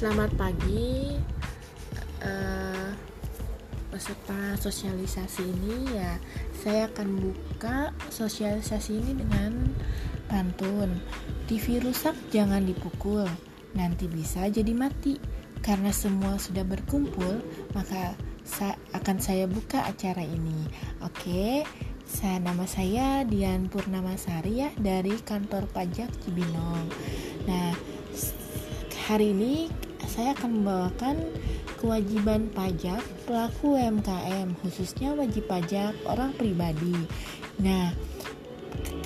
Selamat pagi. Uh, peserta sosialisasi ini ya, saya akan buka sosialisasi ini dengan pantun. TV rusak jangan dipukul, nanti bisa jadi mati. Karena semua sudah berkumpul, maka sa akan saya buka acara ini. Oke. Saya nama saya Dian Purnamasari ya dari kantor pajak Cibinong. Nah, hari ini saya akan membawakan kewajiban pajak pelaku UMKM, khususnya wajib pajak orang pribadi. Nah,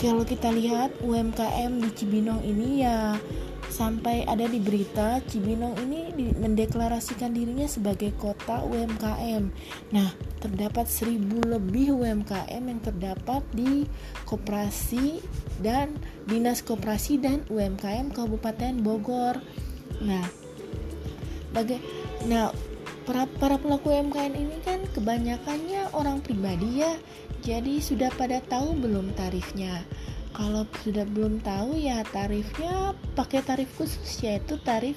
kalau kita lihat UMKM di Cibinong ini ya sampai ada di berita Cibinong ini mendeklarasikan dirinya sebagai kota UMKM. Nah, terdapat seribu lebih UMKM yang terdapat di koperasi dan dinas koperasi dan UMKM Kabupaten Bogor. Nah, baga nah para para pelaku UMKM ini kan kebanyakannya orang pribadi ya. Jadi sudah pada tahu belum tarifnya? Kalau sudah belum tahu ya tarifnya pakai tarif khusus yaitu tarif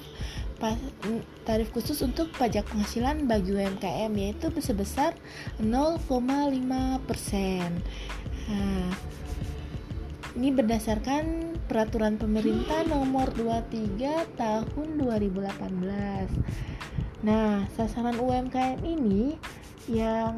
tarif khusus untuk pajak penghasilan bagi UMKM yaitu sebesar 0,5 persen. Nah, ini berdasarkan peraturan pemerintah nomor 23 tahun 2018. Nah, sasaran UMKM ini yang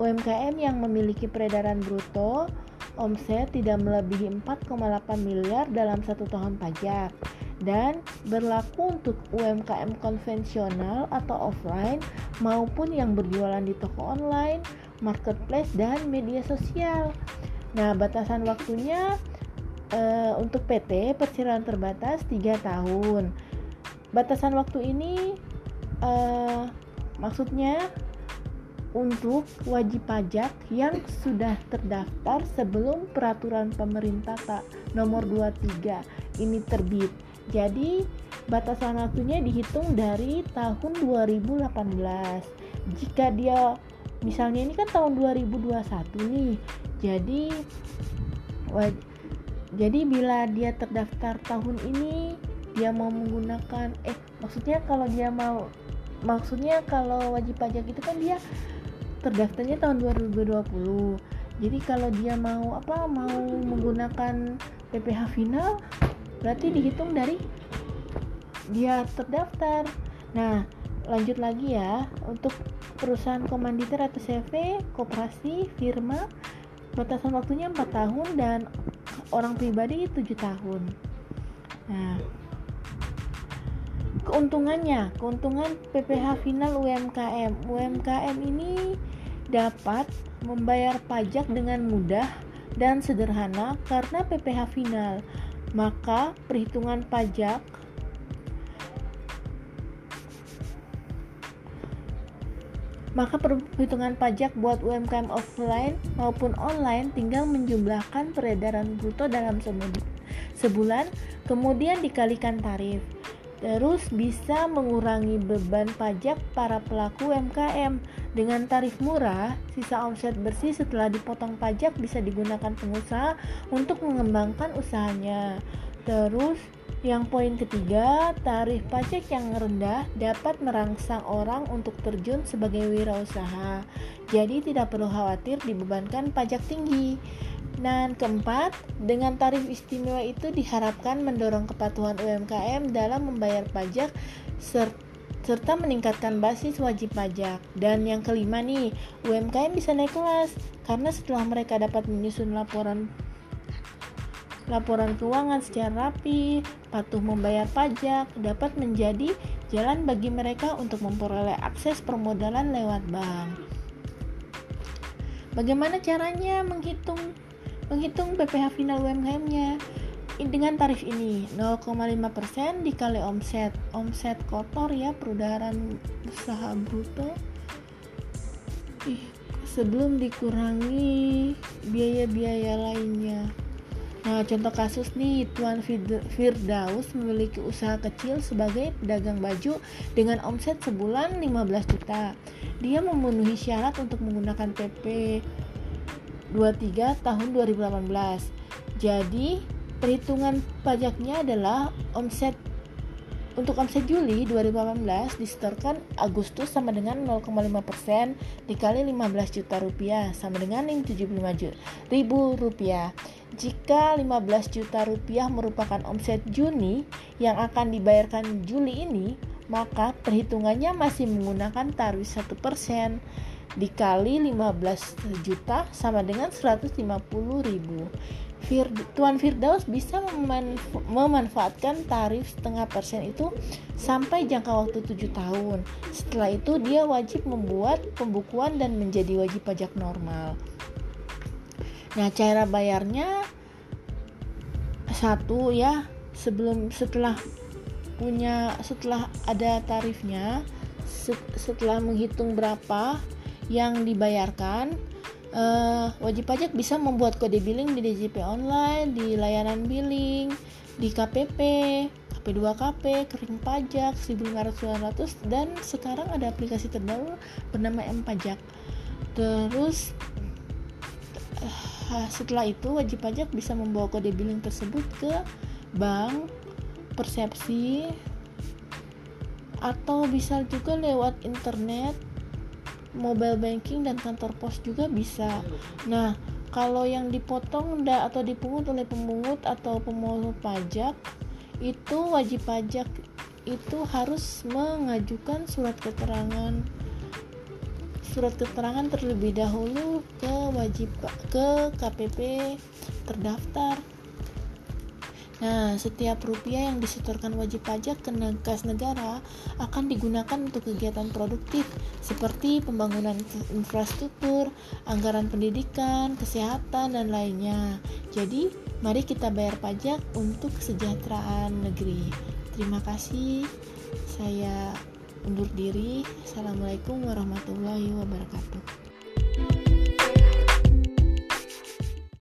UMKM yang memiliki peredaran bruto omset tidak melebihi 4,8 miliar dalam satu tahun pajak dan berlaku untuk UMKM konvensional atau offline maupun yang berjualan di toko online, marketplace, dan media sosial. Nah, batasan waktunya uh, untuk PT persilangan terbatas 3 tahun. Batasan waktu ini uh, maksudnya untuk wajib pajak yang sudah terdaftar sebelum peraturan pemerintah tak nomor 23 ini terbit. Jadi batasan waktunya dihitung dari tahun 2018. Jika dia misalnya ini kan tahun 2021 nih. Jadi jadi bila dia terdaftar tahun ini dia mau menggunakan eh maksudnya kalau dia mau maksudnya kalau wajib pajak itu kan dia terdaftarnya tahun 2020 jadi kalau dia mau apa mau menggunakan PPh final berarti dihitung dari dia terdaftar. Nah lanjut lagi ya. Untuk perusahaan komanditer atau CV koperasi firma batasan waktunya 4 tahun dan orang pribadi 7 tahun. Nah keuntungannya keuntungan PPh final UMKM UMKM ini dapat membayar pajak dengan mudah dan sederhana karena PPh final. Maka perhitungan pajak maka perhitungan pajak buat UMKM offline maupun online tinggal menjumlahkan peredaran bruto dalam sebulan, kemudian dikalikan tarif. Terus bisa mengurangi beban pajak para pelaku UMKM. Dengan tarif murah, sisa omset bersih setelah dipotong pajak bisa digunakan pengusaha untuk mengembangkan usahanya. Terus yang poin ketiga, tarif pajak yang rendah dapat merangsang orang untuk terjun sebagai wirausaha. Jadi tidak perlu khawatir dibebankan pajak tinggi. Dan keempat, dengan tarif istimewa itu diharapkan mendorong kepatuhan UMKM dalam membayar pajak serta meningkatkan basis wajib pajak. Dan yang kelima nih, UMKM bisa naik kelas karena setelah mereka dapat menyusun laporan laporan keuangan secara rapi, patuh membayar pajak, dapat menjadi jalan bagi mereka untuk memperoleh akses permodalan lewat bank. Bagaimana caranya menghitung menghitung BPH final UMKM-nya? Dengan tarif ini 0,5% dikali omset. Omset kotor ya perudahan usaha bruto. Sebelum dikurangi biaya-biaya lainnya. Nah, contoh kasus nih, Tuan Firdaus memiliki usaha kecil sebagai pedagang baju dengan omset sebulan 15 juta. Dia memenuhi syarat untuk menggunakan PP 23 tahun 2018. Jadi, perhitungan pajaknya adalah omset untuk omset Juli 2018 disetorkan Agustus sama dengan 0,5% dikali 15 juta rupiah sama dengan 75 ribu rupiah. Jika 15 juta rupiah merupakan omset Juni yang akan dibayarkan Juli ini, maka perhitungannya masih menggunakan tarif 1% dikali 15 juta sama dengan 150 ribu. Fir Tuan Firdaus bisa memanf memanfaatkan tarif setengah persen itu sampai jangka waktu 7 tahun. Setelah itu dia wajib membuat pembukuan dan menjadi wajib pajak normal. Nah, cara bayarnya satu ya, sebelum setelah punya setelah ada tarifnya setelah menghitung berapa yang dibayarkan uh, wajib pajak bisa membuat kode billing di DJP online, di layanan billing, di KPP, KP2KP, kering pajak 1500 dan sekarang ada aplikasi terbaru bernama M Pajak. Terus uh, setelah itu wajib pajak bisa membawa kode billing tersebut ke bank persepsi atau bisa juga lewat internet mobile banking dan kantor pos juga bisa. Nah, kalau yang dipotong atau dipungut oleh pemungut atau pemungut pajak itu wajib pajak itu harus mengajukan surat keterangan surat keterangan terlebih dahulu ke wajib ke KPP terdaftar Nah, setiap rupiah yang disetorkan wajib pajak ke kas negara akan digunakan untuk kegiatan produktif seperti pembangunan infrastruktur, anggaran pendidikan, kesehatan, dan lainnya. Jadi, mari kita bayar pajak untuk kesejahteraan negeri. Terima kasih. Saya undur diri. Assalamualaikum warahmatullahi wabarakatuh.